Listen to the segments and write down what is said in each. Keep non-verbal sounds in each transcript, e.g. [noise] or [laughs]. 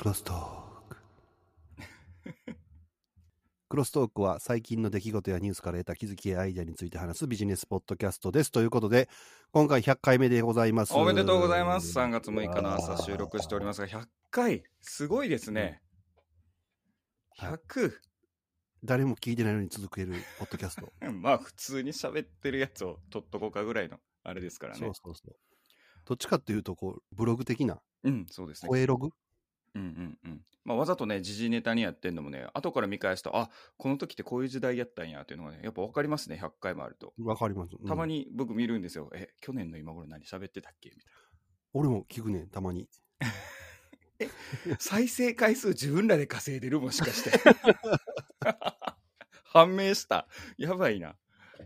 クロストーク。[laughs] クロストークは最近の出来事やニュースから得た気づきやアイデアについて話すビジネスポッドキャストです。ということで、今回100回目でございます。おめでとうございます。3月6日の朝収録しておりますが、100回、すごいですね。はい100、誰も聞いてないのに続けるポッドキャスト。[laughs] まあ普通に喋ってるやつを取っとこうかぐらいのあれですからね。そうそうそう。どっちかっていうと、こう、ブログ的な、うん、そうですね。声ログ？うんうんうん。まあわざとね、時事ネタにやってんのもね、後から見返すと、あこの時ってこういう時代やったんやっていうのがね、やっぱ分かりますね、100回もあると。わかります。うんたまに僕見るんですよ。え、去年の今頃何喋ってたっけみたい俺も聞くね、たまに。[laughs] な。再生回数自分らで稼いでるもしかして。[laughs] 判明した。やばいな。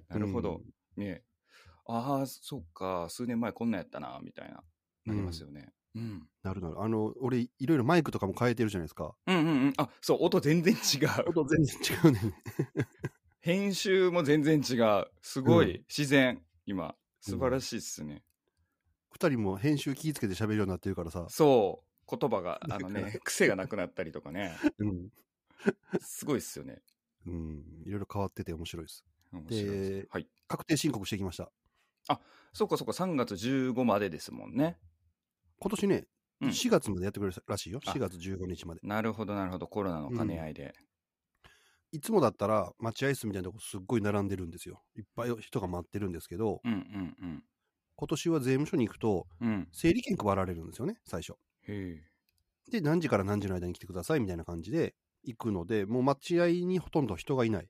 なるほど。ねえああ、そっか、数年前こんなんやったな、みたいな、なりますよね。うん。なるなる。あの、俺、いろいろマイクとかも変えてるじゃないですか。うんうんうん。あ、そう、音全然違う。音全然違うね。[laughs] 編集も全然違う。すごい、うん自然、今。素晴らしいっすね。二人も編集気ぃつけて喋るようになってるからさ。そう、言葉が、[laughs] あのね、癖がなくなったりとかね。うん。すごいっすよね。うん。いろいろ変わってて面白いです。面白いですではい。確定申告してきました。そっかそっか、3月15までですもんね。今年ね、うん4月までやってくれるらしいよ。あ4月15日まで。なるほど、なるほど。コロナの兼ね合いで。いつもだったら、待合室みたいなとこすっごい並んでるんですよ。いっぱい人が待ってるんですけど、うんうん今年は税務署に行くと、うん。うん。整理券配られるんですよね、最初。へえ。で、何時から何時の間に来てくださいみたいな感じで行くので、もう待合にほとんど人がいない。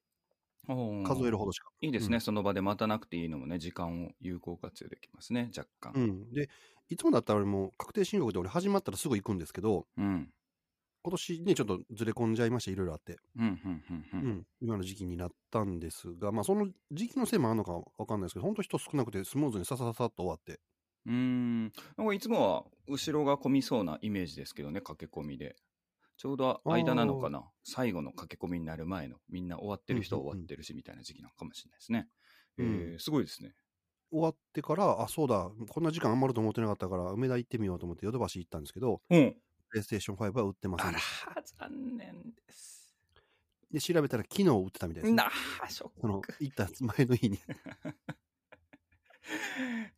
数えるほどしか。いいですね、うんその場で待たなくていいのもね、時間を有効活用できますね、若干。うん。で、いつもだったら俺もう確定申告で俺始まったらすぐ行くんですけど、うん。今年ね、ちょっとずれ込んじゃいました、いろいろあって。今の時期になったんですが、まあ、その時期のせいもあるのかわかんないですけど、本当人少なくてスムーズにささささっと終わって。うーん。なんかいつもは後ろが混みそうなイメージですけどね、駆け込みで。ちょうど間なのかな最後の駆け込みになる前の、みんな終わってる人は終わってるし、みたいな時期なのかもしれないですね。うんえーすごいですね。終わってから、あ、そうだ、こんな時間余ると思ってなかったから、梅田行ってみようと思ってヨドバシ行ったんですけど、うん。プレイステーション5は売ってませんあら残念です。で、調べたら昨日売ってたみたいです、ね。なあ、ショック。その、行った前の日に。[laughs]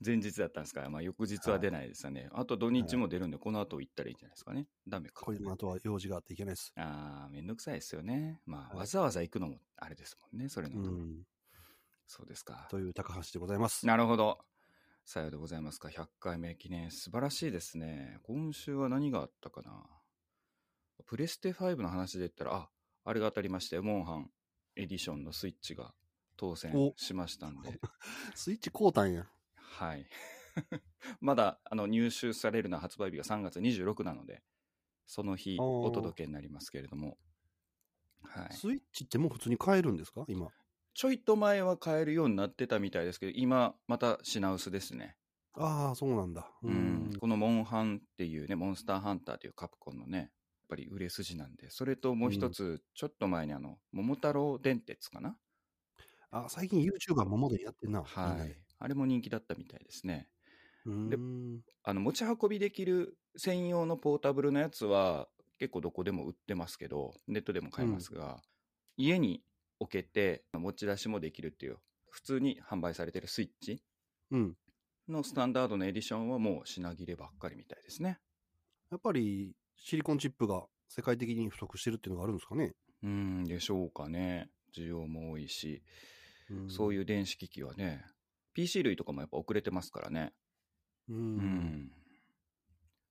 前日だったんですか？ら、まあ、翌日は出ないですよね。あと土日も出るんで、この後行ったらいいんじゃないですかね。ダメか。これの後は用事があっていけないです。ああ、めんどくさいですよね。まあ、はいわざわざ行くのもあれですもんね、それのと。うん。そうですか。という高橋でございます。なるほど。さようでございますか。100回目記念、素晴らしいですね。今週は何があったかな。プレステ5の話で言ったら、あ、あれが当たりまして、モンハンエディションのスイッチが当選おしましたんで、[laughs] スイッチ交代やん。はい。[laughs] まだあの入手されるのは発売日が3月26なので、その日お届けになりますけれども、はい。スイッチってもう普通に買えるんですか？今。ちょいと前は買えるようになってたみたいですけど、今また品薄ですね。ああ、そうなんだ。ううん、このモンハンっていうね、モンスターハンターというカプコンのね、やっぱり売れ筋なんで、それともう一つ、ちょっと前にあの、桃太郎電鉄かな？あ、最近 YouTuber 桃でやってんな。はないで。あれも人気だったみたいですね。でん。あの、持ち運びできる専用のポータブルのやつは、結構どこでも売ってますけど、ネットでも買えますが、家に置けて持ち出しもできるっていう、普通に販売されてるスイッチうん。のスタンダードのエディションはもう品切ればっかりみたいですね。やっぱりシリコンチップが世界的に不足してるっていうのがあるんですかね？うん、でしょうかね。需要も多いし、そういいう電子機器はね、PC 類とかもやっぱ遅れてますからね。うん。う。うんん。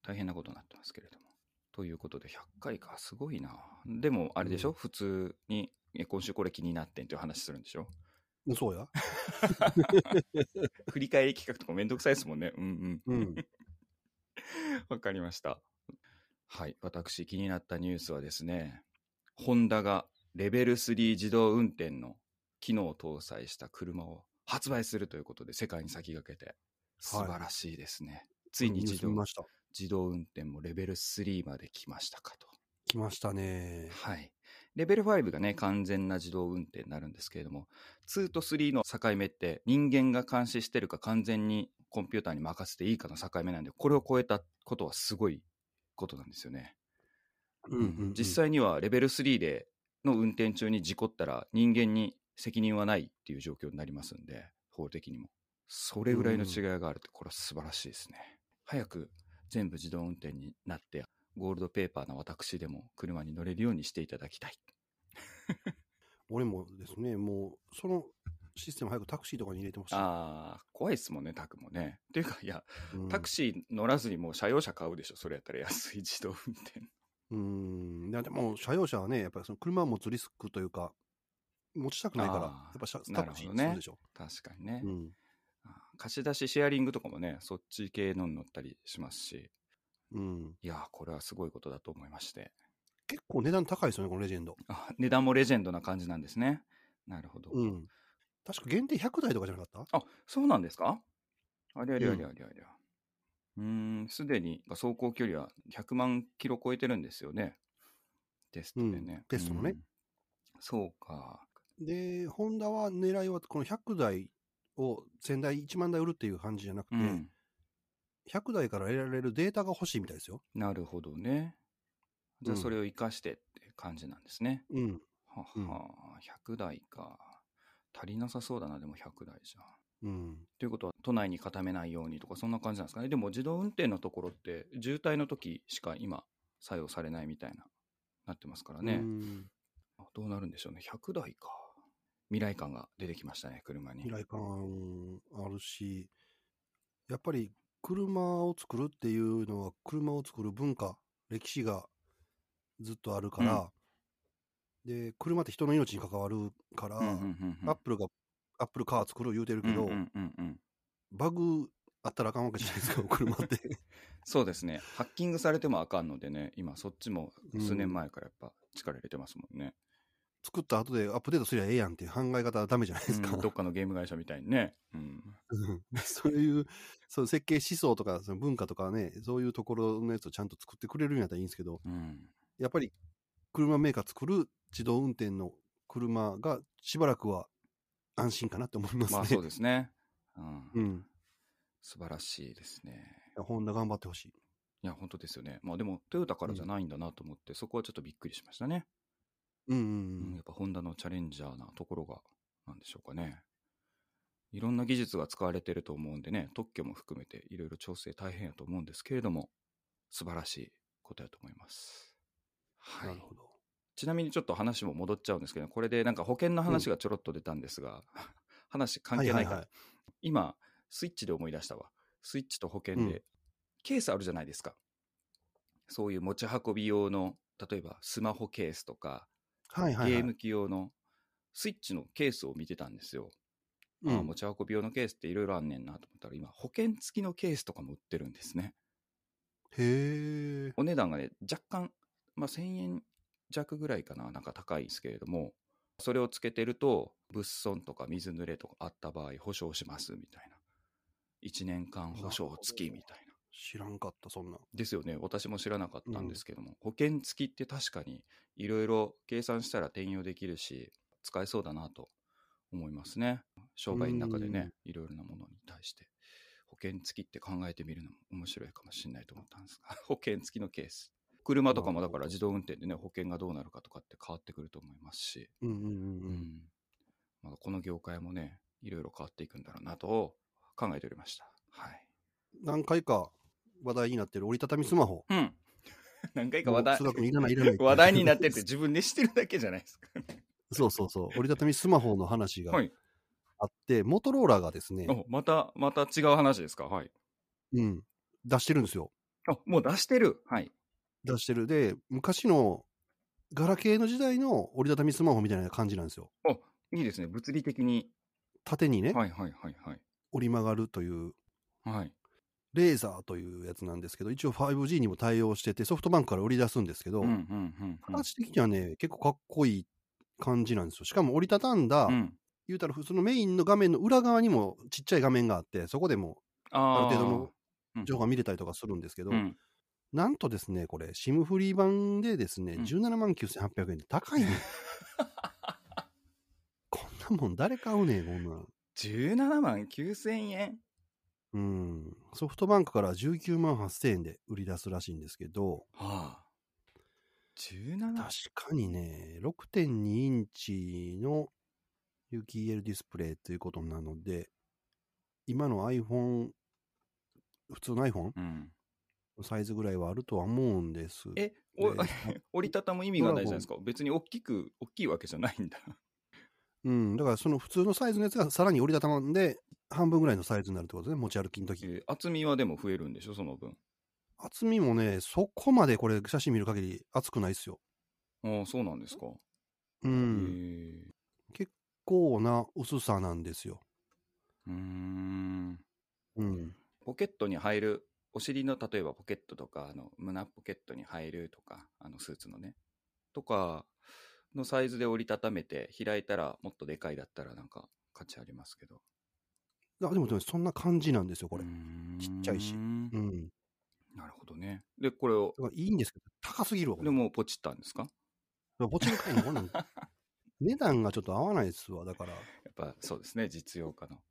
大変なことになってますけれども。ということで、100回か、すごいな。でも、あれでしょ、うん普通に、え今週これ気になってんっていう話するんでしょ？そうや。[laughs] 振り返り企画とかめんどくさいですもんね。うんう。うんん。[laughs] わかりました。はい。私、気になったニュースはですね、ホンダがレベル3自動運転の機能を搭載した車を発売するということで世界に先駆けて素晴らしいですね。ついにニュー自動。自動運転もレベル3まで来ましたかと。来ましたね。はい。レベル5がね、完全な自動運転になるんですけれども、2と3の境目って人間が監視してるか完全にコンピューターに任せていいかの境目なんで、これを超えたことはすごいことなんですよね。うんうんうん実際にはレベル3での運転中に事故ったら人間に責任はないっていう状況になりますんで、法的にも。それぐらいの違いがあるって、これは素晴らしいですね。早く全部自動運転になって、ゴールドペーパーな私でも車に乗れるようにしていただきたい。俺もですね、もう、そのシステム早くタクシーとかに入れてほしい。ああ、怖いっすもんね、タクもね。っていうか、いや、うんタクシー乗らずにもう車用車買うでしょ、それやったら安い自動運転。うん。いや、でも、車用車はね、やっぱりその車を持つリスクというか、持ちたくないから、やっぱ車タクシーにするでしょ。確かにね。うん。貸し出しシェアリングとかもね、そっち系のに乗ったりしますし、うん。いやー、これはすごいことだと思いまして。結構値段高いですよね、このレジェンド。あ値段もレジェンドな感じなんですね。なるほど。うん。確か限定100台とかじゃなかった？あ、そうなんですか？ありゃりゃうんりゃりゃりゃ。うーん、すでに走行距離は100万キロ超えてるんですよね。テストでね。うんテストのねうんそうか。で、ホンダは狙いはこの100台を1000台、1万台売るっていう感じじゃなくて、うん。100台から得られるデータが欲しいみたいですよ。なるほどね。じゃあうんそれを活かしてって感じなんですね。うん。はうんは、100台か。足りなさそうだな、でも100台じゃ。うん。ということは、都内に固めないようにとか、そんな感じなんですかね。でも、自動運転のところって、渋滞の時しか今、作用されないみたいな、なってますからね。うんどうなるんでしょうね。100台か。未来感が出てきましたね、車に。未来感あるし、やっぱり車を作るっていうのは、車を作る文化、歴史がずっとあるから、で、車って人の命に関わるから、うんうんうんうんアップルが、アップルカー作る言うてるけど、うんうんうんうんバグあったらあかんわけじゃないですか、[laughs] 車って。そうですね。ハッキングされてもあかんのでね、今そっちも数年前からやっぱ力入れてますもんね。作った後でアップデートすりゃええやんっていう考え方はダメじゃないですか。うんどっかのゲーム会社みたいにね。うん。うん [laughs] そういう、そう設計思想とかその文化とかね、そういうところのやつをちゃんと作ってくれるんやったらいいんですけど、うん。やっぱり車メーカー作る自動運転の車がしばらくは安心かなって思いますね。まあそうですね。うん。うん。素晴らしいですね。ホンダ頑張ってほしい。いや、本当ですよね。まあでも、トヨタからじゃないんだなと思って、そこはちょっとびっくりしましたね。うんううんん、やっぱホンダのチャレンジャーなところが、なんでしょうかね。いろんな技術が使われてると思うんでね、特許も含めていろいろ調整大変やと思うんですけれども、素晴らしいことやと思います。うん。はいなる。ほど。ちなみにちょっと話も戻っちゃうんですけど、これでなんか保険の話がちょろっと出たんですが、[laughs] 話関係ないから、はいはいはい今、スイッチで思い出したわ。スイッチと保険で、うんケースあるじゃないですか。そういう持ち運び用の、例えばスマホケースとか、はいはい、はい。ゲーム機用のスイッチのケースを見てたんですよ。うんああ持ち運び用のケースっていろいろあんねんなと思ったら、今、保険付きのケースとかも売ってるんですね。へえ。お値段がね、若干、まあ、1000円弱ぐらいかな、なんか高いですけれども、それをつけてると、物損とか水濡れとかあった場合、保証しますみたいな。1年間保証付きみたいな。知らんかった、そんな。ですよね。私も知らなかったんですけども、保険付きって確かにいろいろ計算したら転用できるし、使えそうだなと思いますね。商売の中でね、いろいろなものに対して。保険付きって考えてみるのも面白いかもしれないと思ったんですが、保険付きのケース。車とかもだから自動運転でね、保険がどうなるかとかって変わってくると思いますし、うんうんうんううん。んまあ、この業界もね、いろいろ変わっていくんだろうなと考えておりました。はい。何回か話題になってる折りたたみスマホ。うん。[laughs] 何回か話題もう須田君いらないいらない話題になってて自分でしてるだけじゃないですか。そうそうそう。折りたたみスマホの話がはい。あって、モトローラがですね、おまた、また違う話ですか？はい。うん、出してるんですよ。あ、もう出してる？はい。出してる。で、昔のガラケーの時代の折りたたみスマホみたいな感じなんですよ。いいですね。物理的に。縦にね、はいはいはいはい。折り曲がるという、はい。レーザーというやつなんですけど、一応 5G にも対応してて、ソフトバンクから売り出すんですけど、うんうんうんうん。形的にはね、結構かっこいい感じなんですよ。しかも折りたたんだ、うん。言うたら普通のメインの画面の裏側にもちっちゃい画面があって、そこでもあある程度のうん情報が見れたりとかするんですけど、うん。なんとですね、これ、SIM フリー版でですね、うん17万9800円で高いね。[laughs] こんなもん誰買うねん、こんなん。17万9000円？うん。ソフトバンクから19万8000円で売り出すらしいんですけど、はあ。17? 確かにね、6.2インチの有機 EL ディスプレイということなので、今の iPhone、普通の iPhone うん。のサイズぐらいはあるとは思うんです。え、[laughs] 折りたたむ意味がないじゃないですか。別に大きく、大きいわけじゃないんだ。うん、だからその普通のサイズのやつがさらに折りたたまんで、半分ぐらいのサイズになるってことね、持ち歩きの時。えー厚みはでも増えるんでしょ、その分。厚みもね、そこまでこれ写真見る限り厚くないっすよ。ああ、そうなんですか。うへん。え結構な薄さなんですよ。うーん。うん。ポケットに入る、お尻の例えばポケットとか、あの胸ポケットに入るとか、あのスーツのね、とかのサイズで折りたためて開いたらもっとでかいだったらなんか価値ありますけど。あでもでもそんな感じなんですよ、これ。ちっちゃいしうん。なるほどね。で、これをいいんですけど、高すぎるわ、でもポチったんですか？ぼちるかいの [laughs] 値段がちょっと合わないですわ、だから。やっぱそうですね、実用化の。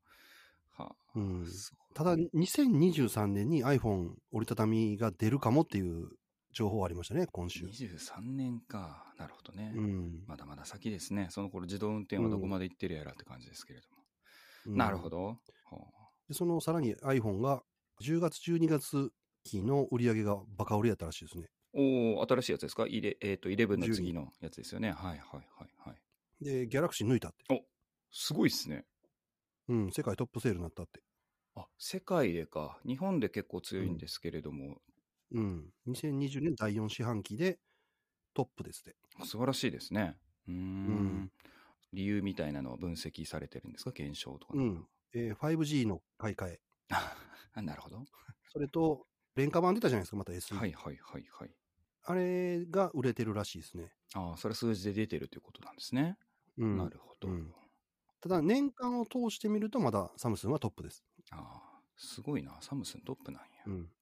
はあ、うんただ、2023年に iPhone 折りたたみが出るかもっていう情報ありましたね、今週。23年か。なるほどね。うん。まだまだ先ですね。その頃自動運転はどこまで行ってるやらって感じですけれども。うんなるほど。はでそのさらに iPhone が10月、12月期の売り上げがバカ売りやったらしいですね。あ、おお新しいやつですか？イレえっ、と、11の次のやつですよね。はいはいはいはい。で、ギャラクシー抜いたって。おすごいっすね。うん、世界トップセールになったって。あ、世界でか。日本で結構強いんですけれども、うん。2020年第4四半期でトップですって。素晴らしいですね。うーんん理由みたいなのは分析されてるんですか？検証とか。うん。えー 5G の買い替え。あ [laughs] なるほど。それと、廉価版出たじゃないですか、また SE。はいはいはいはい。あれが売れてるらしいですね。ああ、それは数字で出てるということなんですね。うん。なるほど。うんただ、年間を通してみると、まだサムスンはトップです。ああ、すごいな。サムスントップなんや。うん。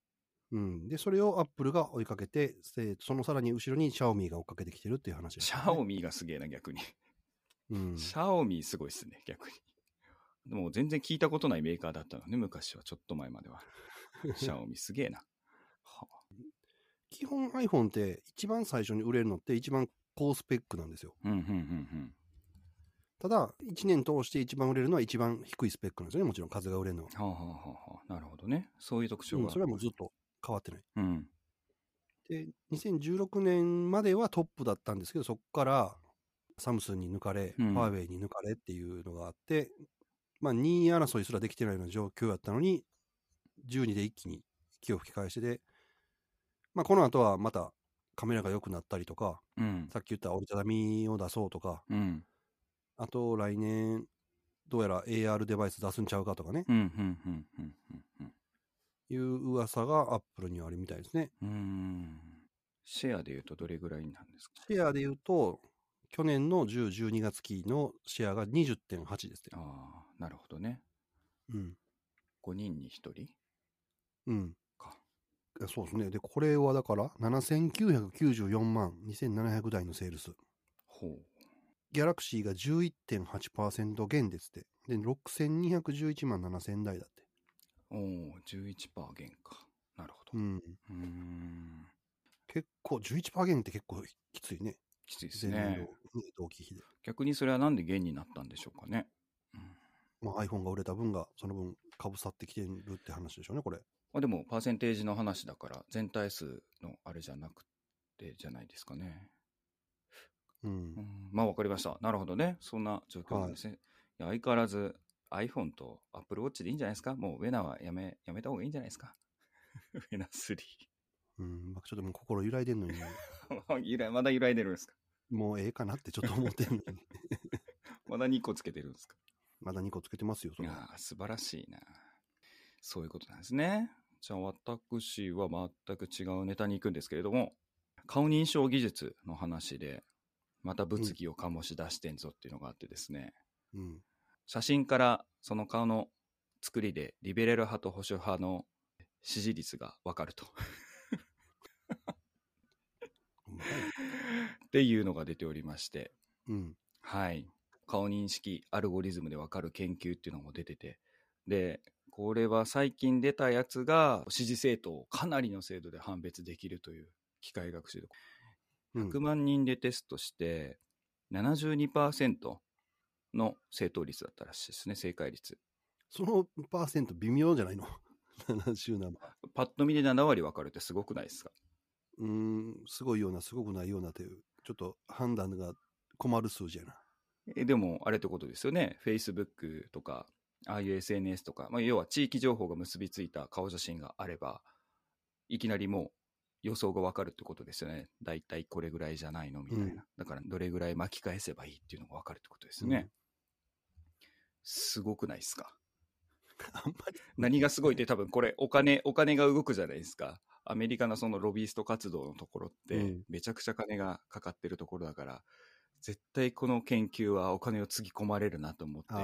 うん。で、それをアップルが追いかけて、えーそのさらに後ろにシャオミが追っかけてきてるっていう話です、シャオミがすげえな、逆に。うん。シャオミすごいっすね、逆に。でも全然聞いたことないメーカーだったのね、昔は、ちょっと前までは。シャオミすげえな。は基本 iPhone って一番最初に売れるのって一番高スペックなんですよ。うん、うん、うん、ただ、1年通して一番売れるのは一番低いスペックなんですよね。もちろん数が売れるのは。うん。はあ、はあはあはあ、なるほどね。そういう特徴うん、が。それはもうずっと変わってない。うん。で、2016年まではトップだったんですけど、そこからサムスンに抜かれ、うんファーウェイに抜かれっていうのがあって、まあ、2位争いすらできてないような状況だったのに、12で一気に息を吹き返してで、まあ、この後はまたカメラが良くなったりとか、うん。さっき言った折りたたみを出そうとか、うん。あと来年、どうやら AR デバイス出すんちゃうかとかね、いう噂がアップルにはあるみたいですね。うーん。シェアで言うとどれぐらいなんですか？シェアで言うと、去年の10、12月期のシェアが20.8ですね。ああ、なるほどね。うん。5人に1人？うん。か。そうですね。で、これはだから、7994万2700台のセールス。ほう。ギャラクシーが11.8%減ですって。で、6211万7000台だって。おお、11%減か。なるほど。うん。うーん。結構、11%減って結構きついね。きついですね。同期比で。逆にそれはなんで減になったんでしょうかね。うんまあ、iPhone が売れた分が、その分、株去ってきてるって話でしょうね、これ。まあ、でも、パーセンテージの話だから、全体数のあれじゃなくてじゃないですかね。うんう。ん、まあ、わかりました。なるほどね。そんな状況なんですね。い、や、相変わらず iPhone と Apple Watch でいいんじゃないですか？もう、ウェナはやめ、やめた方がいいんじゃないですか？[laughs] ウェナ3。うん。まあちょっともう心揺らいでんのに、[laughs] 揺らまだ揺らいでるんですか？もうええかなってちょっと思ってんのに。[laughs] まだ2個つけてるんですか？まだ2個つけてますよ、それいやー素晴らしいな。そういうことなんですね。じゃあ私は全く違うネタに行くんですけれども、顔認証技術の話で、また物議を醸し出してんぞっていうのがあってですね、うん。写真からその顔の作りでリベラル派と保守派の支持率がわかると。っていうのが出ておりまして、うん。はい。顔認識アルゴリズムでわかる研究っていうのも出てて、で、これは最近出たやつが、指示政党をかなりの精度で判別できるという機械学習で。うん100万人でテストして、72%の正答率だったらしいですね、正解率。そのパーセント微妙じゃないの [laughs] ?77。パッと見で7割分かるってすごくないですか？うーん、すごいような、すごくないようなという、ちょっと判断が困る数字やな。えでも、あれってことですよね。Facebook とか、ああいう SNS とか、まあ、要は地域情報が結びついた顔写真があれば、いきなりもう予想がわかるってことですよね。だいたいこれぐらいじゃないのみたいな。うんだから、どれぐらい巻き返せばいいっていうのがわかるってことですよね。すごくないですか？[laughs] あんまり。何がすごいって多分これお金、お金が動くじゃないですか。アメリカのそのロビースト活動のところってうんめちゃくちゃ金がかかってるところだから、絶対この研究はお金をつぎ込まれるなと思って。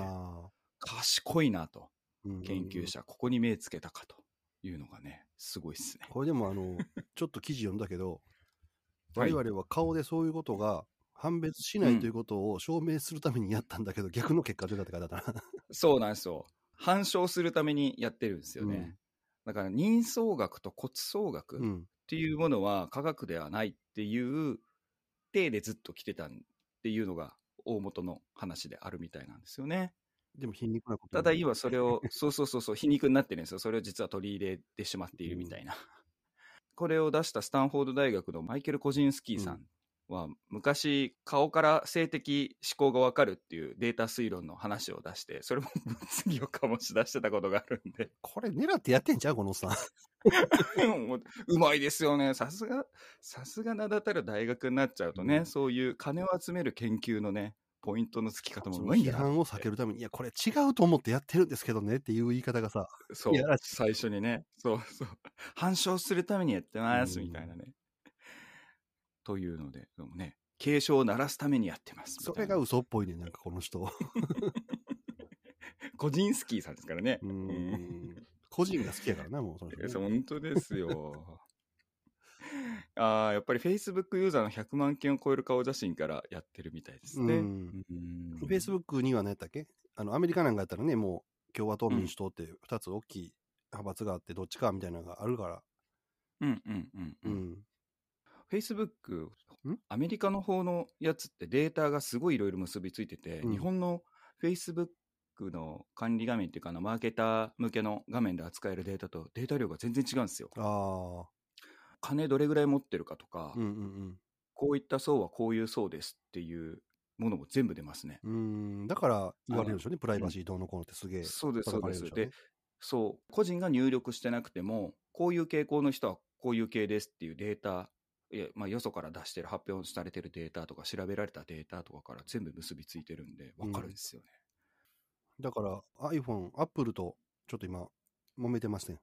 賢いなと、うん研究。者、ここに目つけたかというのがね、すごいっすね。これでも、あの、[laughs] ちょっと記事読んだけど、はい我々は顔でそういうことが判別しないということを証明するためにやったんだけど、逆の結果出たって書いてあったな。そうなんですよ。反証するためにやってるんですよね。うんだから人相学と骨相学、うん。っていうものは科学ではないっていう体でずっと来てたっていうのが大元の話であるみたいなんですよね。でも皮肉なことただ今それを、そうそうそうそう、皮肉になってるんですよ。それを実は取り入れてしまっているみたいな。これを出したスタンフォード大学のマイケル・コジンスキーさんは、昔顔から性的思考がわかるっていうデータ推論の話を出して、それも [laughs] 物議を醸し出してたことがあるんで、これ狙ってやってんちゃう？このおっさん。[laughs] もううまいですよね。さすが、さすが名だたる大学になっちゃうとね、うんそういう金を集める研究のね、ポイントのつき方もそうのまいんだな批判を避けるために、いや、これ違うと思ってやってるんですけどねっていう言い方がさ、そう最初にね、そうそう。反証するためにやってます、うんみたいなね。というので、でもね、警鐘を鳴らすためにやってます。それがみ嘘っぽいね、なんかこの人。たいなコジンスキーさんですからね。うーん。個人が好きやからな、もうその人本当ですよ。ああ、やっぱり Facebook ユーザーの100万件を超える顔写真からやってるみたいですね。フェイスブックには何やったっけ？あの、アメリカなんかやったらね、もう共和党、民主党って2つ大きい派閥があって、どっちかみたいなのがあるから。うんうんうんううん。ん。Facebook ん、アメリカの方のやつってデータがすごいいろいろ結びついてて、うん日本の Facebook の管理画面っていうかな、マーケター向けの画面で扱えるデータとデータ量が全然違うんですよ。ああ。金どれぐらい持ってるかとか、うんうんこういった層はこういう層ですっていうものも全部出ますね。うん。うん。だから言われるでしょうね、プライバシーどうのこうのってすげえ。そうです、そうです。叩かれるでしょうねで、そう、個人が入力してなくても、こういう傾向の人はこういう系ですっていうデータ、いやまあ、よそから出してる、発表されてるデータとか、調べられたデータとかから全部結びついてるんで、わかるんですよね。だから iPhone、Apple とちょっと今、揉めてますね。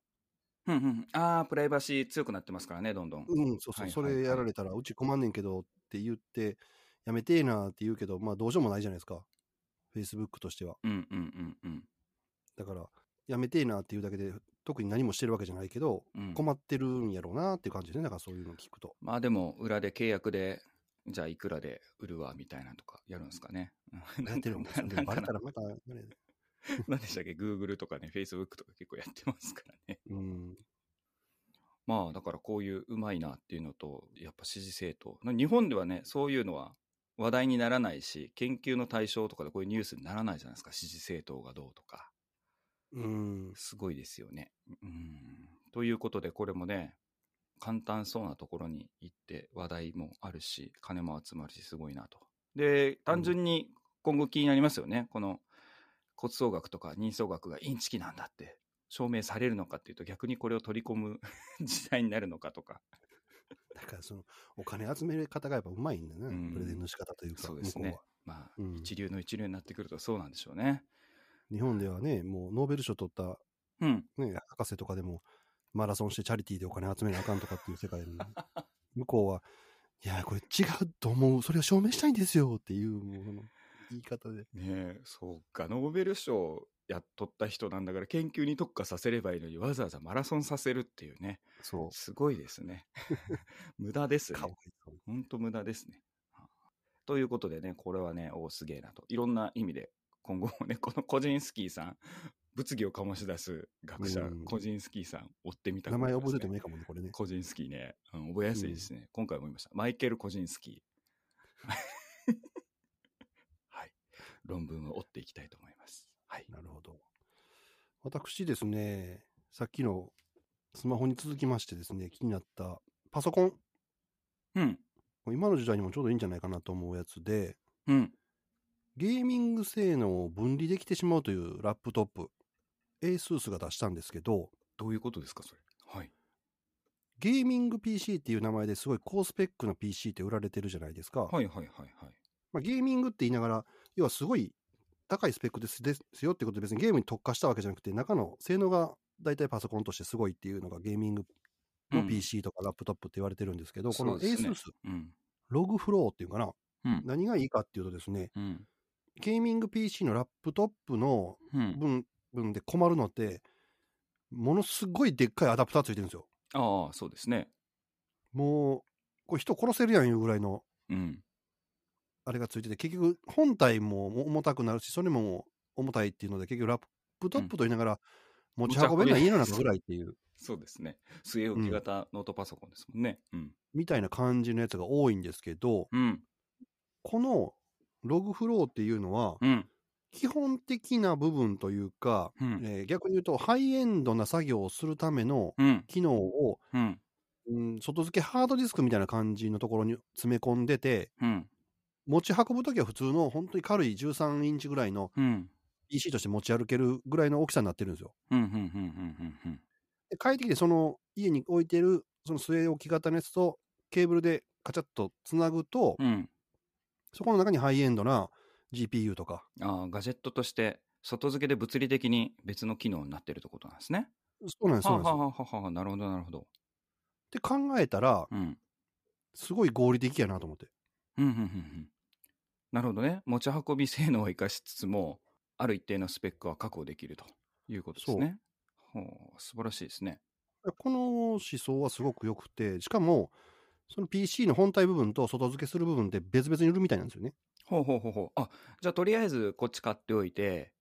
うんうん。ああ、プライバシー強くなってますからね、どんどん。うん、そうそう、そはいはいはいれやられたら、うち困んねんけどって言って、やめてえなって言うけど、まあどうしようもないじゃないですか。Facebook としては。うんうんうんうん。だから、やめてえなっていうだけで、特に何もしてるわけじゃないけど、うん困ってるんやろうなっていう感じですね。だからそういうの聞くと。まあでも、裏で契約で、じゃあいくらで売るわ、みたいなのとかやるんですかね。う [laughs] んやってるもん。で [laughs] なんかバレたらまた、何でしたっけ ?Google とかね、Facebook とか結構やってますからね。うん。まあだからこういううまいなっていうのとやっぱ支持政党日本ではねそういうのは話題にならないし研究の対象とかでこういうニュースにならないじゃないですか支持政党がどうとかうん。すごいですよね。うん。ということでこれもね簡単そうなところに行って話題もあるし金も集まるしすごいなと。で単純に今後気になりますよね、この骨相学とか人相学がインチキなんだって証明されるのかっていうと逆にこれを取り込む [laughs] 時代になるのかとか。だからその、お金集め方がやっぱうまいんだね。うん。プレゼンの仕方というか、そうですね。まあ、うん。一流の一流になってくるとそうなんでしょうね日本ではね、もうノーベル賞取った、うんね、博士とかでも、マラソンしてチャリティーでお金集めなあかんとかっていう世界に、[laughs] 向こうは、いや、これ違うと思う。それを証明したいんですよっていう、もう言い方で。ねえそうかノーベル賞やっとった人なんだから研究に特化させればいいのにわざわざマラソンさせるっていうねそすごいですね無駄ですう。ね。ほんと無駄ですねということでねこれはねおすげえなといろんな意味で今後もねこのコジンスキーさん物議を醸し出す学者、うんコジンスキーさん、追ってみた名前覚えてもいいかもね、これね。コジンスキーね、うん、覚えやすいですね、今回も言いました。マイケル・コジンスキー。[laughs] はい。論文を追っていきたいと思います。はい。なるほど。私ですね、さっきのスマホに続きましてですね、気になったパソコン。うん。今の時代にもちょうどいいんじゃないかなと思うやつで、うん。ゲーミング性能を分離できてしまうというラップトップ、ASUS が出したんですけど、どういうことですか、それ？はい。ゲーミング PC っていう名前ですごい高スペックな PC って売られてるじゃないですか。はいはいはいはい。まあ、ゲーミングって言いながら、要はすごい高いスペックですですよってことで別にゲームに特化したわけじゃなくて、中の性能が大体パソコンとしてすごいっていうのがゲーミングのうん PC とかラップトップって言われてるんですけど、このそうですね ASUS うん。ログフローっていうかな、うん。何がいいかっていうとですね、うん。ゲーミング PC のラップトップのうん。分分で困るのって、ものすごいでっかいアダプターついてるんですよ。ああ、そうですね。もう、これ人殺せるやんいうぐらいのうん。あれがついてて、結局本体も重たくなるし、それも重たいっていうので、結局ラップトップと言いながら持ち運べない家の中ぐらいっていう、そうですね。据え置き型ノートパソコンですもんね。うん。みたいな感じのやつが多いんですけど、うん。このログフローっていうのは、うん。基本的な部分というか、うん。えー逆に言うと、ハイエンドな作業をするためのうん。機能を、うん。うん、外付けハードディスクみたいな感じのところに詰め込んでて、うん。持ち運ぶときは普通の本当に軽い13インチぐらいのうん。PC として持ち歩けるぐらいの大きさになってるんですよ。で帰ってきて、その家に置いてる、その据え置き型のやつとケーブルでカチャッとつなぐと、うん。そこの中にハイエンドな GPU とか、ああ、ガジェットとして、外付けで物理的に別の機能になってるってことなんですね。そうなんです、そうなんですよ。はあはあはあはあなるほど、なるほど。って考えたら、うん。すごい合理的やなと思って。うん、うん、うんうん。なるほどね。持ち運び性能を生かしつつも、ある一定のスペックは確保できるということですね。ほう素晴らしいですね。この思想はすごく良くて、しかも、その PC の本体部分と外付けする部分って別々に売るみたいなんですよね。ほうほうほうほう。あ、じゃあとりあえずこっち買っておいて、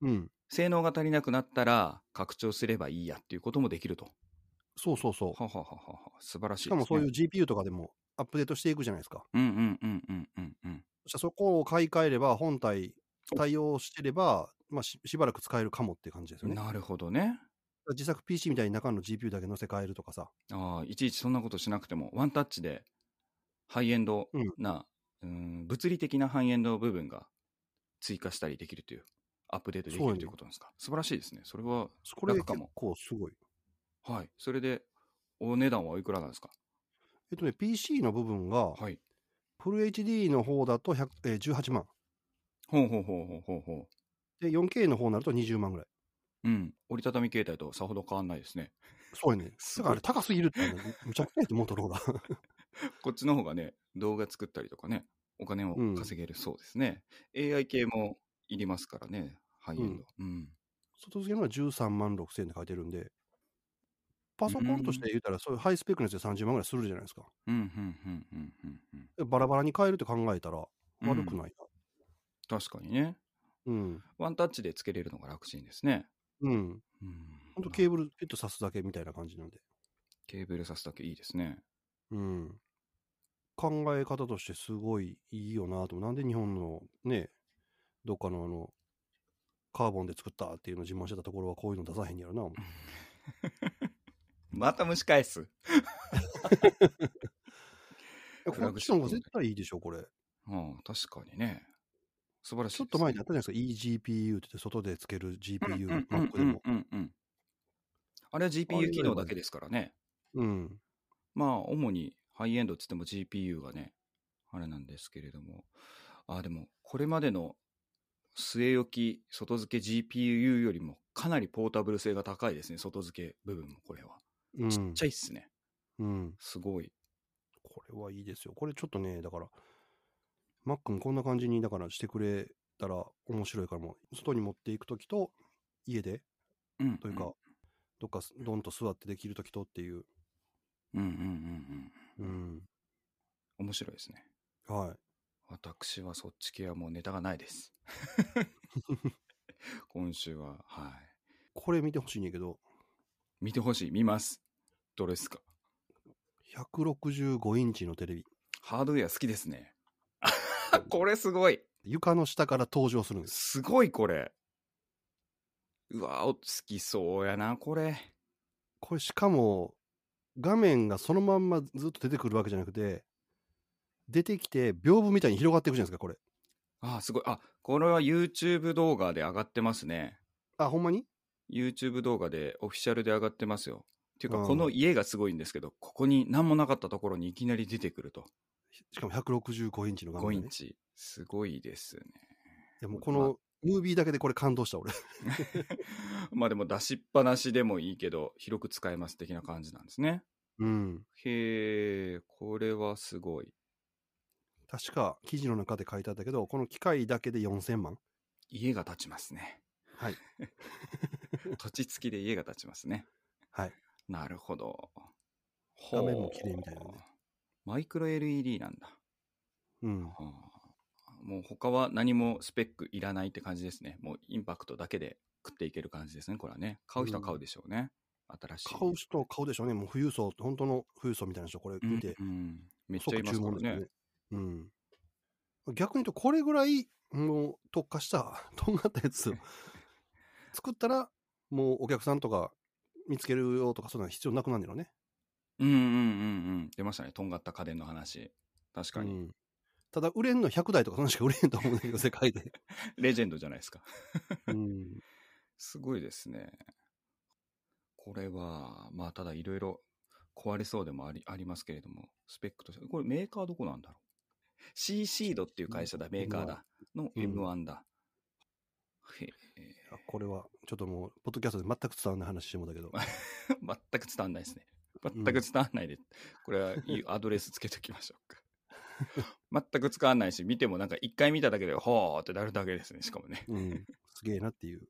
うん。性能が足りなくなったら拡張すればいいやっていうこともできると。そうそうそう。ははははは素晴らしいね。しかもそういう GPU とかでもアップデートしていくじゃないですか。うんうんうんうんうんうん。そしたらそこを買い替えれば、本体対応してれば、まあし、しばらく使えるかもっていう感じですよね。なるほどね。自作 PC みたいに中の GPU だけ載せ替えるとかさ。ああ、いちいちそんなことしなくても、ワンタッチでハイエンドうんな、うん、物理的なハイエンド部分が追加したりできるという、アップデートできるということなんですか？素晴らしいですね。それは、これ結楽かも構すごい。はい。それで、お値段はいくらなんですか？えっとね、PC の部分が、はい。フル HD の方だと100、えー18万。ほうほうほうほうほうほで、4K の方になると20万ぐらい。う。うん。折りたたみ携帯とさほど変わんないですね。そうやね。すごいだからあれ高すぎるって、ね、[laughs] むちゃくちゃやってモトローラ。[laughs] こっちの方がね、動画作ったりとかね、お金を稼げるそうですね。AI 系もいりますからね、ハイエンド。うん。外付けのは13万6千円で書いてるんで、パソコンとして言うたら、そういうハイスペックのやつで30万ぐらいするじゃないですか。うん、うん、うん、うん、バラバラに変えるって考えたら、悪くないな。確かにね。うん。ワンタッチでつけれるのが楽ちんですね。うん。うん。ほんとケーブルピッと挿すだけみたいな感じなんで。ケーブル挿すだけいいですね。うん。考え方としてすごいいいよなと。なんで日本のね、どっかのあの、カーボンで作ったっていうのを自慢してたところはこういうの出さへんやろな。[laughs] また蒸し返す。[laughs] こっちの方が絶対いいでしょ、これ。うん、確かにね。素晴らしいちょっと前にあったじゃないですか、eGPU って言って外でつけるうん GPU、うんうん Mac でも。あれは GPU が機能だけですからね。うん。まあ、主にハイエンドっつっても GPU がね、あれなんですけれども。あ、でも、これまでの据え置き、外付け GPU よりもかなりポータブル性が高いですね、外付け部分も、これは。うん。ちっちゃいっすね。うん。すごい。これはいいですよ。これちょっとね、だから、Mac もこんな感じに、だからしてくれたら面白いから、もう外に持っていくときと、家で、うん。というか、どっかドンと座ってできるときとっていう。うんうんうんうん。うん。面白いですね。はい。私はそっち系はもうネタがないです。[laughs] 今週は、はい。これ見てほしいねんけど、見てほしい。見ます。どれですか？165インチのテレビ。ハードウェア好きですね。[laughs] これすごい。床の下から登場するんです。すごいこれ。うわ、お好きそうやな、これ。これしかも、画面がそのまんまずっと出てくるわけじゃなくて、出てきて屏風みたいに広がっていくじゃないですか、これ。あ、すごい。あ、これは YouTube 動画で上がってますね。あ、ほんまに？YouTube 動画でオフィシャルで上がってますよ。っていうか、うんこの家がすごいんですけど、ここに何もなかったところにいきなり出てくると。しかも165インチの画5面、ね。インチ。すごいですね。いやもうこのムービーだけでこれ感動した俺。[laughs] まあでも出しっぱなしでもいいけど、広く使えます的な感じなんですね。うん。へえ、これはすごい。確か記事の中で書いてあったけど、この機械だけで4000万。家が建ちますね。はい。[laughs] 土地付きで家が建ちますね。はい。なるほど。画面も綺麗みたいなねマイクロ LED なんだ。うん。はあもう他は何もスペックいらないって感じですね。もうインパクトだけで食っていける感じですね。これはね。買う人は買うでしょうね。新しい。買う人買うでしょうね。もう富裕層、本当の富裕層みたいな人、これ見て、うんうんめっちゃい即ますからねね。。うん。逆に言うと、これぐらい、もう特化した、[laughs] とんがったやつを作ったら、もうお客さんとか見つけるよとか、そんなの必要なくなるんだろうね。うんうんうんうん。出ましたね。とんがった家電の話。確かに。うん。ただ、売れんの100台とか、そんなしか売れんと思うんだけど、[laughs] 世界で。レジェンドじゃないですか。うん。[laughs] すごいですね。これは、まあ、ただいろいろ壊れそうでもありありますけれども、スペックとして、これメーカーどこなんだろう ?C シードっていう会社だ、メーカーだ。のうん M1 だ。へえあこれは、ちょっともう、ポッドキャストで全く伝わらない話してもだけど。[laughs] 全く伝わんないですね。全く伝わんないで、これはいいアドレスつけときましょうか。[laughs] 全く使わないし、見てもなんか一回見ただけで、ほーってなるだけですね、しかもね。うん。すげえなっていう。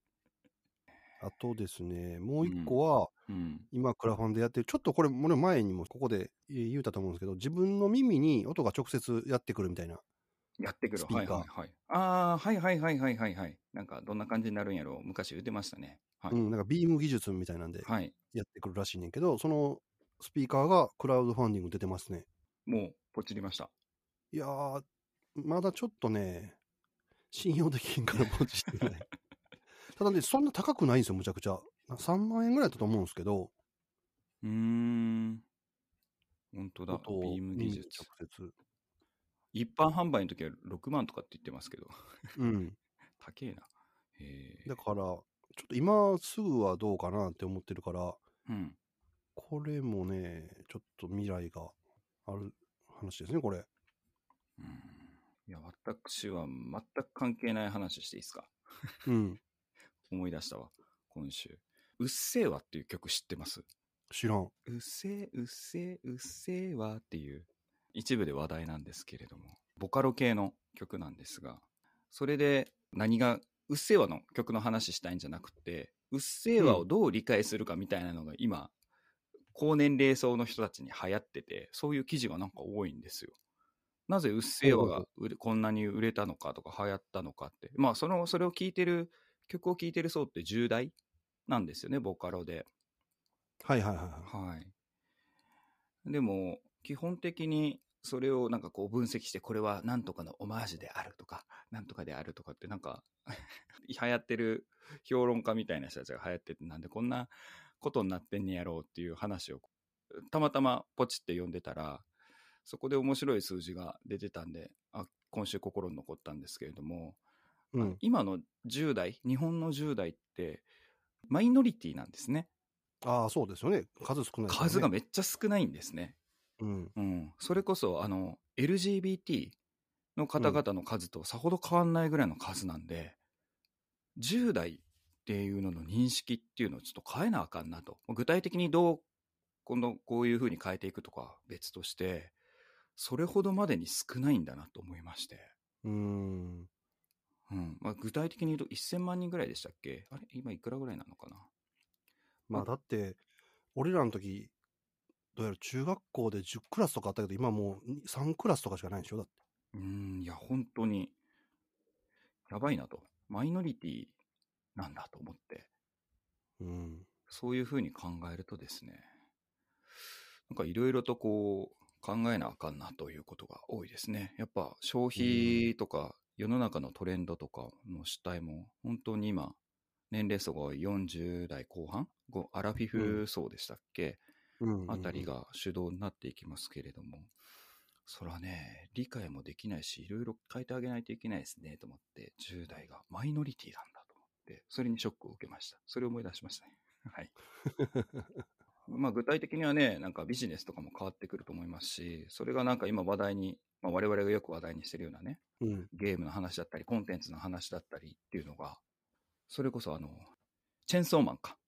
あとですね、もう一個は、うん。今、クラファンでやってる、ちょっとこれ、もう前にもここでえー言うたと思うんですけど、自分の耳に音が直接やってくるみたいな。やってくる。はいスピーカーはいはい。ああ、はいはいはいはいはいはい。なんかどんな感じになるんやろう。昔言ってましたね。はい。うん、なんかビーム技術みたいなんではい。やってくるらしいねんけど、そのスピーカーがクラウドファンディング出てますね。もう、ポチりました。いやー、まだちょっとね、信用できんからポチしてない。[laughs] ただね、そんな高くないんですよ、むちゃくちゃ。3万円ぐらいだと思うんですけど、うーん。本当だ。ビーム技術。直接。一般販売の時は6万とかって言ってますけど。うん。[laughs] 高えな。へえ。だから、ちょっと今すぐはどうかなって思ってるから、うん。これもね、ちょっと未来がある話ですね、これ。うんいや、私は全く関係ない話していいですか？うん。[laughs] 思い出したわ。今週。うっせぇわっていう曲知ってます？知らん。うっせぇ、うっせぇ、うっせぇわっていう一部で話題なんですけれども、ボカロ系の曲なんですが、それで何がうっせぇわの曲の話したいんじゃなくて、うっせぇわをどう理解するかみたいなのが今、高年齢層の人たちに流行ってて、そういう記事がなんか多いんですよ。なぜうっせぇわが売れこんなに売れたのかとか流行ったのかって。まあ、その、それを聴いてる、曲を聴いてる層って10代なんですよね、ボカロで。はいはいはいはい。はい。でも、基本的にそれをなんかこう分析して、これはなんとかのオマージュであるとか、なんとかであるとかってなんか、[laughs] 流行ってる評論家みたいな人たちが流行ってて、なんでこんなことになってんねやろうっていう話を、たまたまポチって読んでたら、そこで面白い数字が出てたんで、あ今週心に残ったんですけれども、うん。今の10代、日本の10代って、マイノリティなんですね。ああ、そうですよね。数少ないね、数がめっちゃ少ないんですね。うん。うん、それこそあの LGBT の方々の数とさほど変わんないぐらいの数なんで、10代っていうのの認識っていうのをちょっと変えなあかんなと。具体的にどうこのこういうふうに変えていくとかは別としてそれほどまでに少ないんだなと思いまして、うーん。うん。まあ、具体的に言うと1000万人ぐらいでしたっけ？あれ？今いくらぐらいなのかな？まあ、だって、俺らの時、どうやら中学校で10クラスとかあったけど、今もう3クラスとかしかないんでしょ？だって。うん、いや、本当に、やばいなと。マイノリティなんだと思って。うん。そういうふうに考えるとですね、なんかいろいろとこう考えなあかんなということが多いですね。やっぱ消費とか世の中のトレンドとかの主体も本当に今、年齢層が多い40代後半？ごアラフィフ層でしたっけ、うん。あたり。が主導になっていきますけれども、それはね、理解もできないし、いろいろ変えてあげないといけないですねと思って、10代がマイノリティなんそれにショックを受けました。それを思い出しましたね。[laughs] はい。[laughs] まあ具体的にはね、なんかビジネスとかも変わってくると思いますし、それがなんか今話題に、まあ、我々がよく話題にしてるようなね、うん。ゲームの話だったり、コンテンツの話だったりっていうのが、それこそあの、チェンソーマンか、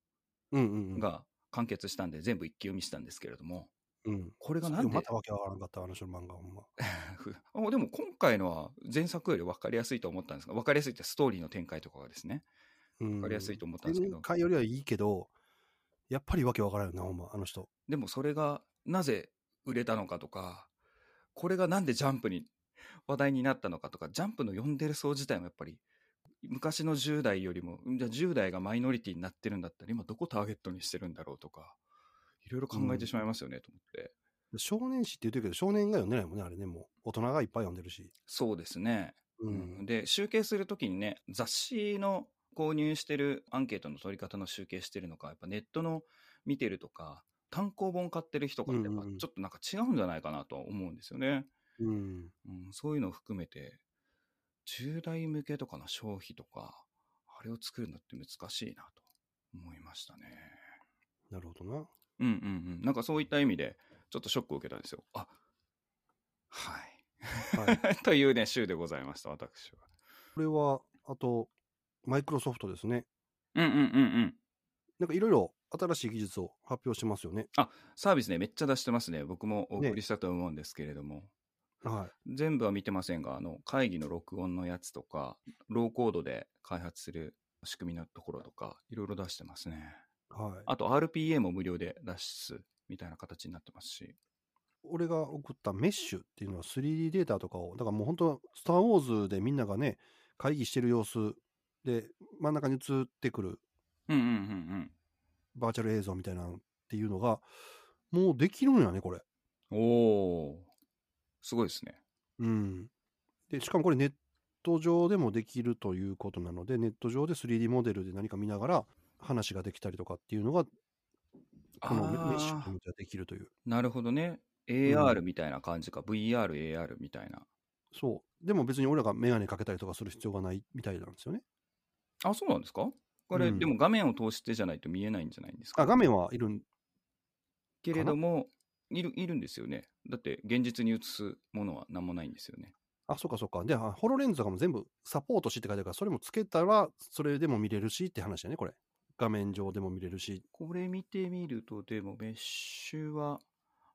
うんうんうん。が完結したんで全部一気読みしたんですけれども、うん。これがなんでまたわけわからんかった、あの人の漫画、ほんま。[laughs] あでも今回のは前作より分かりやすいと思ったんですが、分かりやすいってストーリーの展開とかがですね、うん。分かりやすいと思ったんですけど前、回よりはいいけど、やっぱりわけわからんよな、ほんま、あの人。でもそれがなぜ売れたのかとか、これがなんでジャンプに話題になったのかとか、ジャンプの読んでる層自体もやっぱり、昔の10代よりも、じゃあ10代がマイノリティになってるんだったら、今どこターゲットにしてるんだろうとか、いろいろ考えてしまいますよね、と思って。少年誌って言ってるけど、少年が読んでないもんね、あれね、もう。大人がいっぱい読んでるし。そうですね。ううんん、で集計するときにね雑誌の購入してるアンケートの取り方の集計してるのかやっぱネットの見てるとか単行本買ってる人がやっぱうんうんうん。ちょっとなんか違うんじゃないかなとは思うんですよね、うん。うん、そういうのを含めて10代向けとかの消費とかあれを作るのって難しいなと思いましたね。なるほどな。うんうんうん。なんかそういった意味でちょっとショックを受けたんですよ。あはい。はい。[laughs] というね週でございました私は。これは、あと、マイクロソフトですね。うんうんうんうんなんかいろいろ新しい技術を発表してますよね。サービスね、めっちゃ出してますね。僕もお送りしたと思うんですけれども、は全部は見てませんが、あの、会議の録音のやつとか、ローコードで開発する仕組みのところとか、いろいろ出してますね。い。はい。あと、RPA も無料で出すみたいな形になってますし。俺が送ったメッシュっていうのは 3D データとかを、だからもう本当、スター・ウォーズでみんながね、会議してる様子で、真ん中に映ってくるうんうんうんバーチャル映像みたいなのっていうのが、もうできるんやね、これ。うん。おー。すごいですね。うん。で、しかもこれネット上でもできるということなので、ネット上で 3D モデルで何か見ながら話ができたりとかっていうのが、このメッシュではできるという。なるほどね。AR みたいな感じか。VR、AR みたいな。そう。でも別に俺らがメガネかけたりとかする必要がないみたいなんですよね。あ、そうなんですか？これ、うんでも画面を通してじゃないと見えないんじゃないんですか？あ、画面はいるん、けれども、いる、いるんですよね。だって、現実に映すものは何もないんですよね。あ、そうかそうか。で、あホロレンズとかも全部サポートしって書いてあるから、それもつけたら、それでも見れるしって話だね、これ。画面上でも見れるし。これ見てみると、でも、メッシュは、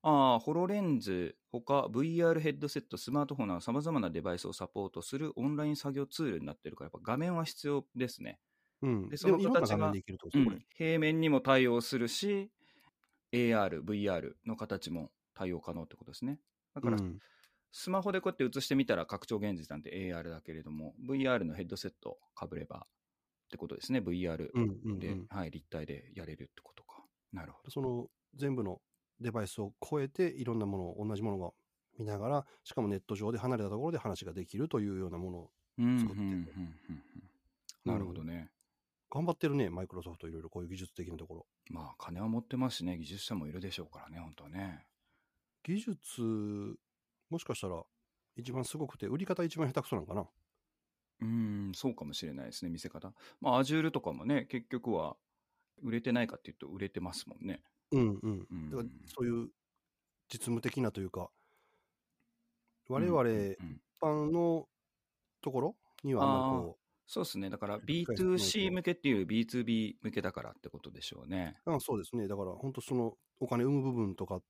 ああ、ホロレンズ、他、VR ヘッドセット、スマートフォンなど様々なデバイスをサポートするオンライン作業ツールになってるから、やっぱ画面は必要ですね。うん。ででその子たちがもいろん。平面にも対応するし、AR、VR の形も対応可能ってことですね。だから、うんスマホでこうやって映してみたら拡張現実なんて AR だけれども、VR のヘッドセットかぶればってことですね。VR うんうんうんで、はい、立体でやれるってことか。なるほど。その全部のデバイスを超えていろんなものを同じものが見ながらしかもネット上で離れたところで話ができるというようなものを作ってうんなるほどね。頑張ってるねマイクロソフトいろいろこういう技術的なところまあ、金は持ってますしね、技術者もいるでしょうからね、本当はね。技術もしかしたら一番すごくて売り方一番下手くそなんかなうん、そうかもしれないですね、見せ方。まあ、Azure とかもね、結局は売れてないかっていうと売れてますもんね。うんうん。うんだからそういう実務的なというか。我々一うんうんうん。般のところ？にはあんまりこそうですね。だから理解してないと。B2C 向けっていう B2B 向けだからってことでしょうね。うあそうですね。だから本当そのお金生む部分とか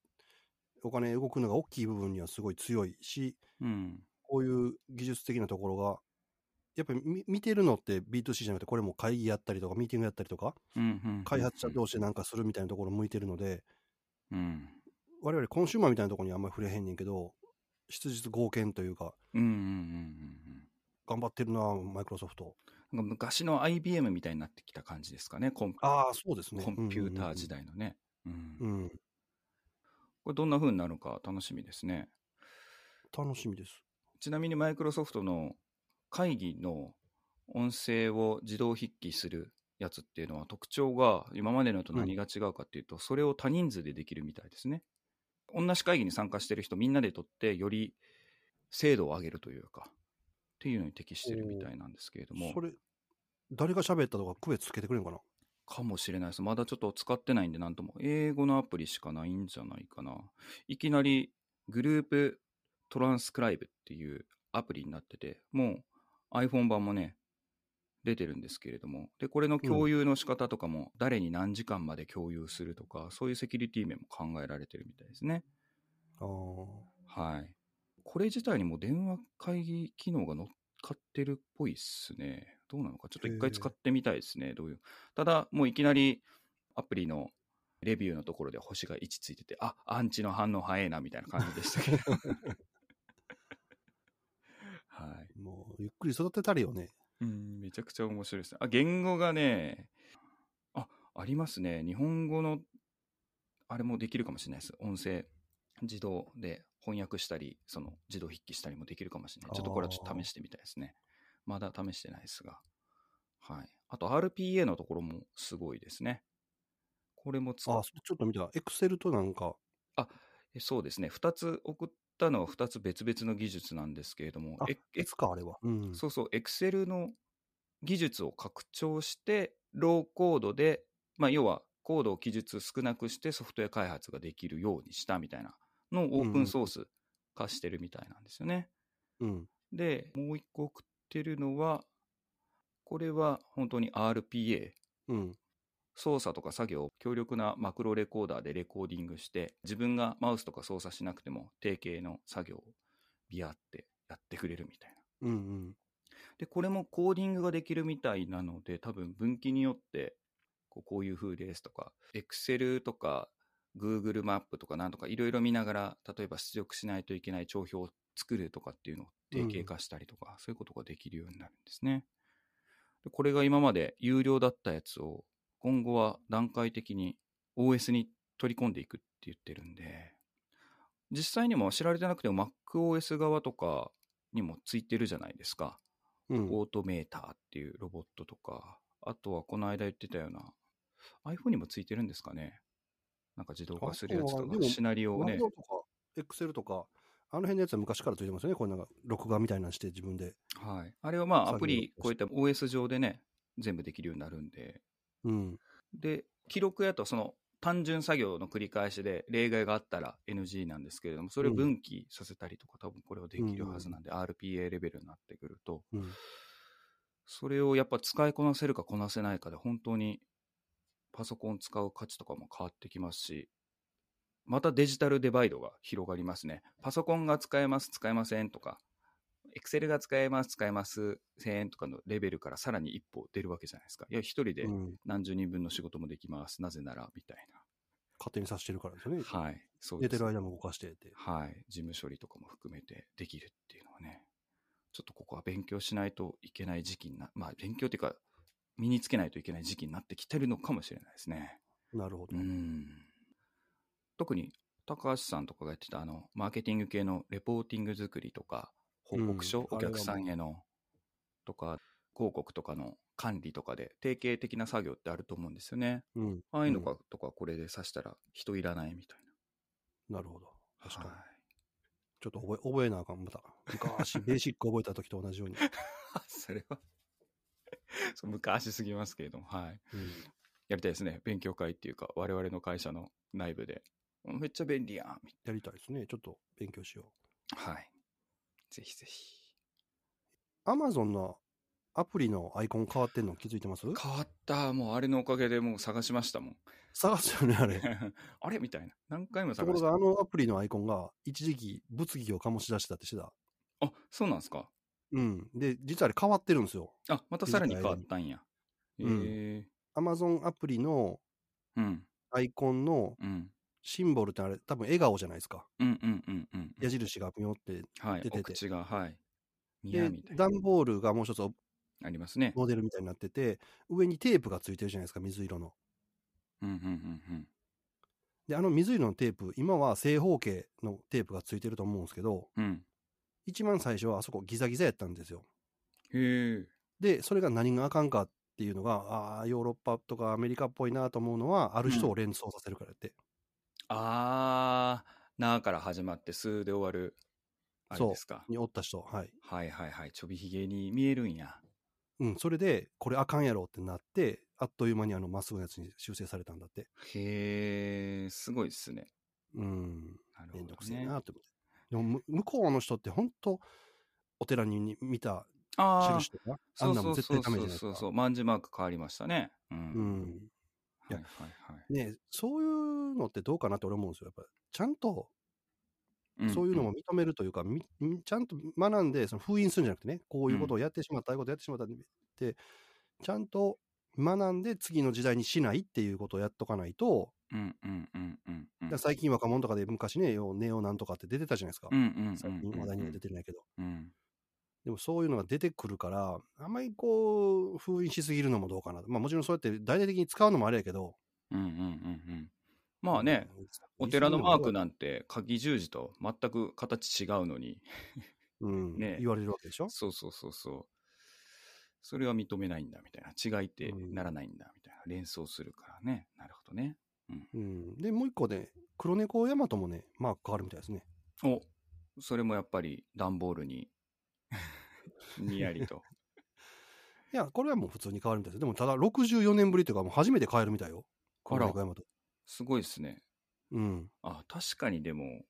お金動くのが大きい部分にはすごい強いしうん。こういう技術的なところが、やっぱり見見てるのって B2C じゃなくて、これも会議やったりとか、ミーティングやったりとか、開発者同士でなんかするみたいなところ向いてるので、うん。我々コンシューマーみたいなところにあんまり触れへんねんけど、質実合憲というか。頑張ってるな、マイクロソフト。なんか昔の IBM みたいになってきた感じですかね、コンああ、そうですね。コンピューター時代のね。これどんな風になるのか楽しみですね。楽しみです。ちなみにマイクロソフトの会議の音声を自動筆記するやつっていうのは特徴が今までのと何が違うかっていうと、それを多人数でできるみたいですね。同じ会議に参加してる人みんなでとってより精度を上げるというかっていうのに適してるみたいなんですけれども。それ、誰が喋ったとか区別つけてくれるのかな？かもしれないです。まだちょっと使ってないんでなんとも英語のアプリしかないんじゃないかな。いきなりグループトランスクライブっていうアプリになっててもう iPhone 版もね出てるんですけれども。でこれの共有の仕方とかも誰に何時間まで共有するとか、そういうセキュリティ面も考えられてるみたいですね。ああ。はい。これ自体にも電話会議機能が乗っかってるっぽいっすね。どうなのか？ちょっと一回使ってみたいですね。どういう？ただもういきなりアプリのレビューのところで星が1ついててあアンチの反応早いなみたいな感じでしたけど。は [laughs] いもう、ゆっくり育てたりよね。うん、めちゃくちゃ面白いですね。あ、言語がね、あ、ありますね。日本語の、あれもできるかもしれないです。音声、自動で翻訳したり、その自動筆記したりもできるかもしれない。ちょっとこれはちょっと試してみたいですね。まだ試してないですが。はい。あと RPA のところもすごいですね。これも使っあちょっと見た。エクセルとなんか、えそうですね。2つ送ったのは2つ別々の技術なんですけれども、いつかあれは。うん。そうそう、Excel の技術を拡張して、ローコードで、まあ、要はコードを記述少なくしてソフトウェア開発ができるようにしたみたいなのをオープンソース化してるみたいなんですよね。うん。で、もう一個送ってるのは、これは本当に RPA、うん。操作とか作業を強力なマクロレコーダーでレコーディングして、自分がマウスとか操作しなくても定型の作業をビヤってやってくれるみたいな。うんうん。で、これもコーディングができるみたいなので、多分分岐によって、こうこういう風ですとか、Excel とか Google マップとかなんとかいろいろ見ながら、例えば出力しないといけない帳票を作るとかっていうのを定型化したりとか、そういうことができるようになるんですね。でこれが今まで有料だったやつを、今後は段階的に OS に取り込んでいくって言ってるんで、実際にも知られてなくても MacOS 側とかにもついてるじゃないですか。うん。オートメーターっていうロボットとか、あとはこの間言ってたような、iPhone にもついてるんですかねなんか自動化するやつとか、シナリオをねとか、エクセルとか、あの辺のやつは昔からついてますよね。これなんか、録画みたいなのして自分で。はい。あれはまあアプリ、こういった OS 上でね、全部できるようになるんで、うん。で、記録やとその単純作業の繰り返しで例外があったら NG なんですけれども、それを分岐させたりとか、多分これはできるはずなんで、RPA レベルになってくると、うん。それをやっぱ使いこなせるかこなせないかで本当にパソコン使う価値とかも変わってきますし、またデジタルデバイドが広がりますね。パソコンが使えます、使えませんとか、Excel が使えます、使えます、せんとかのレベルからさらに一歩出るわけじゃないですか。いや、一人でうん。何十人分の仕事もできます、なぜなら、みたい勝手にさせてるからですよね。な。はい。そうです寝てる間も動かしてて。はい、事務処理とかも含めてできるっていうのはね、ちょっとここは勉強しないといけない時期にな、まあ勉強っていうか、身につけないといけない時期になってきてるのかもしれないですね。なるほど。うん。特に高橋さんとかがやってたあの、マーケティング系のレポーティング作りとか、報告書、うんお客さんへの、とか、広告とかの管理とかで定型的な作業ってあると思うんですよね。うん。ああいうのか、とかこれでさしたら人いらないみたいなるほど。な。確かに。はいちょっと覚え、覚えなあかん、また。昔、[laughs] ベーシック覚えた時と同じように。[laughs] それは [laughs] 昔すぎますけれども、はい。うん。やりたいですね。勉強会っていうか、我々の会社の内部で。めっちゃ便利やん。みやりたいですね。ちょっと勉強しよう。はい。ぜひぜひ。アマゾンのアプリのアイコン変わってんの気づいてます？変わった。もうあれのおかげでもう探しましたもん。探すよね、あれ。[laughs] あれみたいな。何回もところが、探した。あのアプリのアイコンが一時期物議を醸し出してたってしてた。あ、そうなんですか？うん。で、実はあれ変わってるんですよ。あ、またさらに変わったんや。へうんえアマゾンアプリのうん。アイコンのうん。シンボルってあれ、多分笑顔じゃないですか。うんうんうんうん。矢印がピョって。はい。出ててお口が、はい。で。段ボールがもう一つおありますね。モデルみたいになってて、上にテープがついてるじゃないですか、水色の。うんうんうんで、あの水色のテープ、今は正方形のテープがついてると思うんですけど、うん。うん。一番最初はあそこギザギザやったんですよ。へえ。で、それが何があかんかっていうのが、ああ、ヨーロッパとかアメリカっぽいなと思うのは、ある人を連想させるからって。あー、なーから始まって、すーで終わる。あれですか。におった人、はい。はいはいはい。ちょびひげに見えるんや。うん、それで、これあかんやろってなって、あっという間にあのまっすぐのやつに修正されたんだって。へえ、すごいっすね。うん、なるめんどくほどね。せえなって思って。でもむ、向こうの人って本当お寺に見たああ、印とか、あそんなも絶うそうんそう対ダメじゃないですか。そうそうそう。万字マーク変わりましたね。うん。うん。いやはいはいはい。ねそういうのってどうかなって俺思うんですよ。やっぱちゃんとんそういうのも認めるというか、みみちゃんと学んで、その封印するんじゃなくてね、こういうことをやってしまった、ああいうことやってしまったって、ちゃんと学んで次の時代にしないっていうことをやっとかないと、最近若者とかで昔ね、ネオなんとかって出てたじゃないですか。うんうんうんうんうん。最近話題には出てないけど。うん。でもそういうのが出てくるから、あんまりこう、封印しすぎるのもどうかな。まあもちろんそうやって大々的に使うのもあれやけど。うんうんうんうん。まあね、うん、お寺のマークな、なんて鍵十字と全く形違うのに、うん [laughs] ね言われるわけでしょ。そうそうそうそう。それは認めないんだみたいな。違いってならないんだみたいな。連想するからね。なるほどね。うん。で、もう一個ね、黒猫ヤマトもね、マーク変わるみたいですね。おそれもやっぱり段ボールににやりと。[laughs] いや、これはもう普通に変わるみたいです。でも、ただ64年ぶりというか、もう初めて変えるみたいよ。黒猫ヤマト。すごいですね。うん。あ、確かにでも、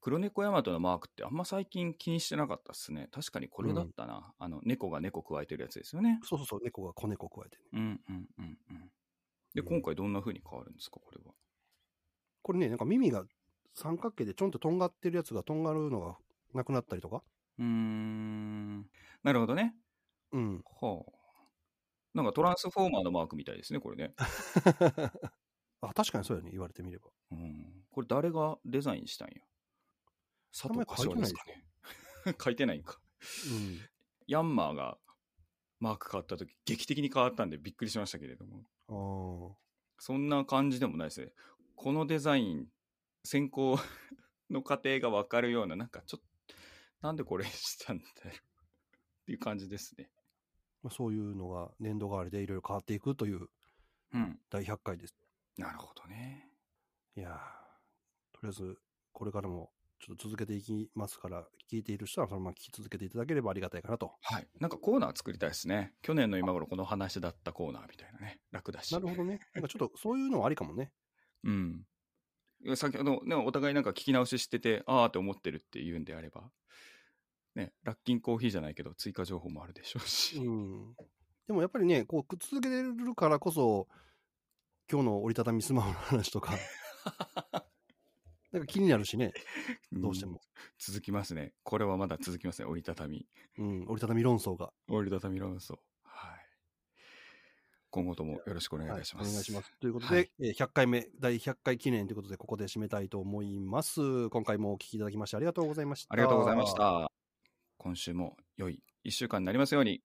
黒猫ヤマトのマークってあんま最近気にしてなかったっすね。確かにこれだったな。あの、猫が猫加えてるやつですよね。そうそうそう、猫が子猫加えてね。うんうんうんうん。で、うん今回どんな風に変わるんですか、これは。これね、なんか耳が三角形でちょんととんがってるやつがとんがるのがなくなったりとか。うーん。なるほどね。うん。はあ。なんかトランスフォーマーのマークみたいですね、これね。[laughs] あ、確かにそうやね、言われてみれば。うん。これ誰がデザインしたんや？佐藤名前書いてないですかね。[laughs] 書いてないんか。うん。ヤンマーがマーク変わった時劇的に変わったんでびっくりしましたけれども。あそんな感じでもないですね。このデザイン、先行の過程がわかるような、なんかちょっと、なんでこれしたんだよ。っていう感じですね。まあ、そういうのが年度替わりでいろいろ変わっていくといううん。第100回です。なるほどね。いやーとりあえず、これからもちょっと続けていきますから、聞いている人はそのまま聞き続けていただければありがたいかなと。はい。なんかコーナー作りたいですね。去年の今頃この話だったコーナーみたいなね。楽だし。なるほどね。なんかちょっとそういうのはありかもね。[laughs] うん。先ほど、ね、お互いなんか聞き直ししてて、あーって思ってるって言うんであれば、ね、ラッキンコーヒーじゃないけど、追加情報もあるでしょうし。うん。でもやっぱりね、こう、続けてるからこそ、今日の折りたたみスマホの話とか、[laughs] なんか気になるしね、どうしても。続きますね。これはまだ続きますね。折りたたみ。うん、折りたたみ論争が。折りたたみ論争。はい。今後ともよろしくお願いいたします。はい、お願いします。ということで、はいえー100回目、第100回記念ということで、ここで締めたいと思います。今回もお聞きいただきましてありがとうございました。ありがとうございまし。た。今週も良い1週間になりますように。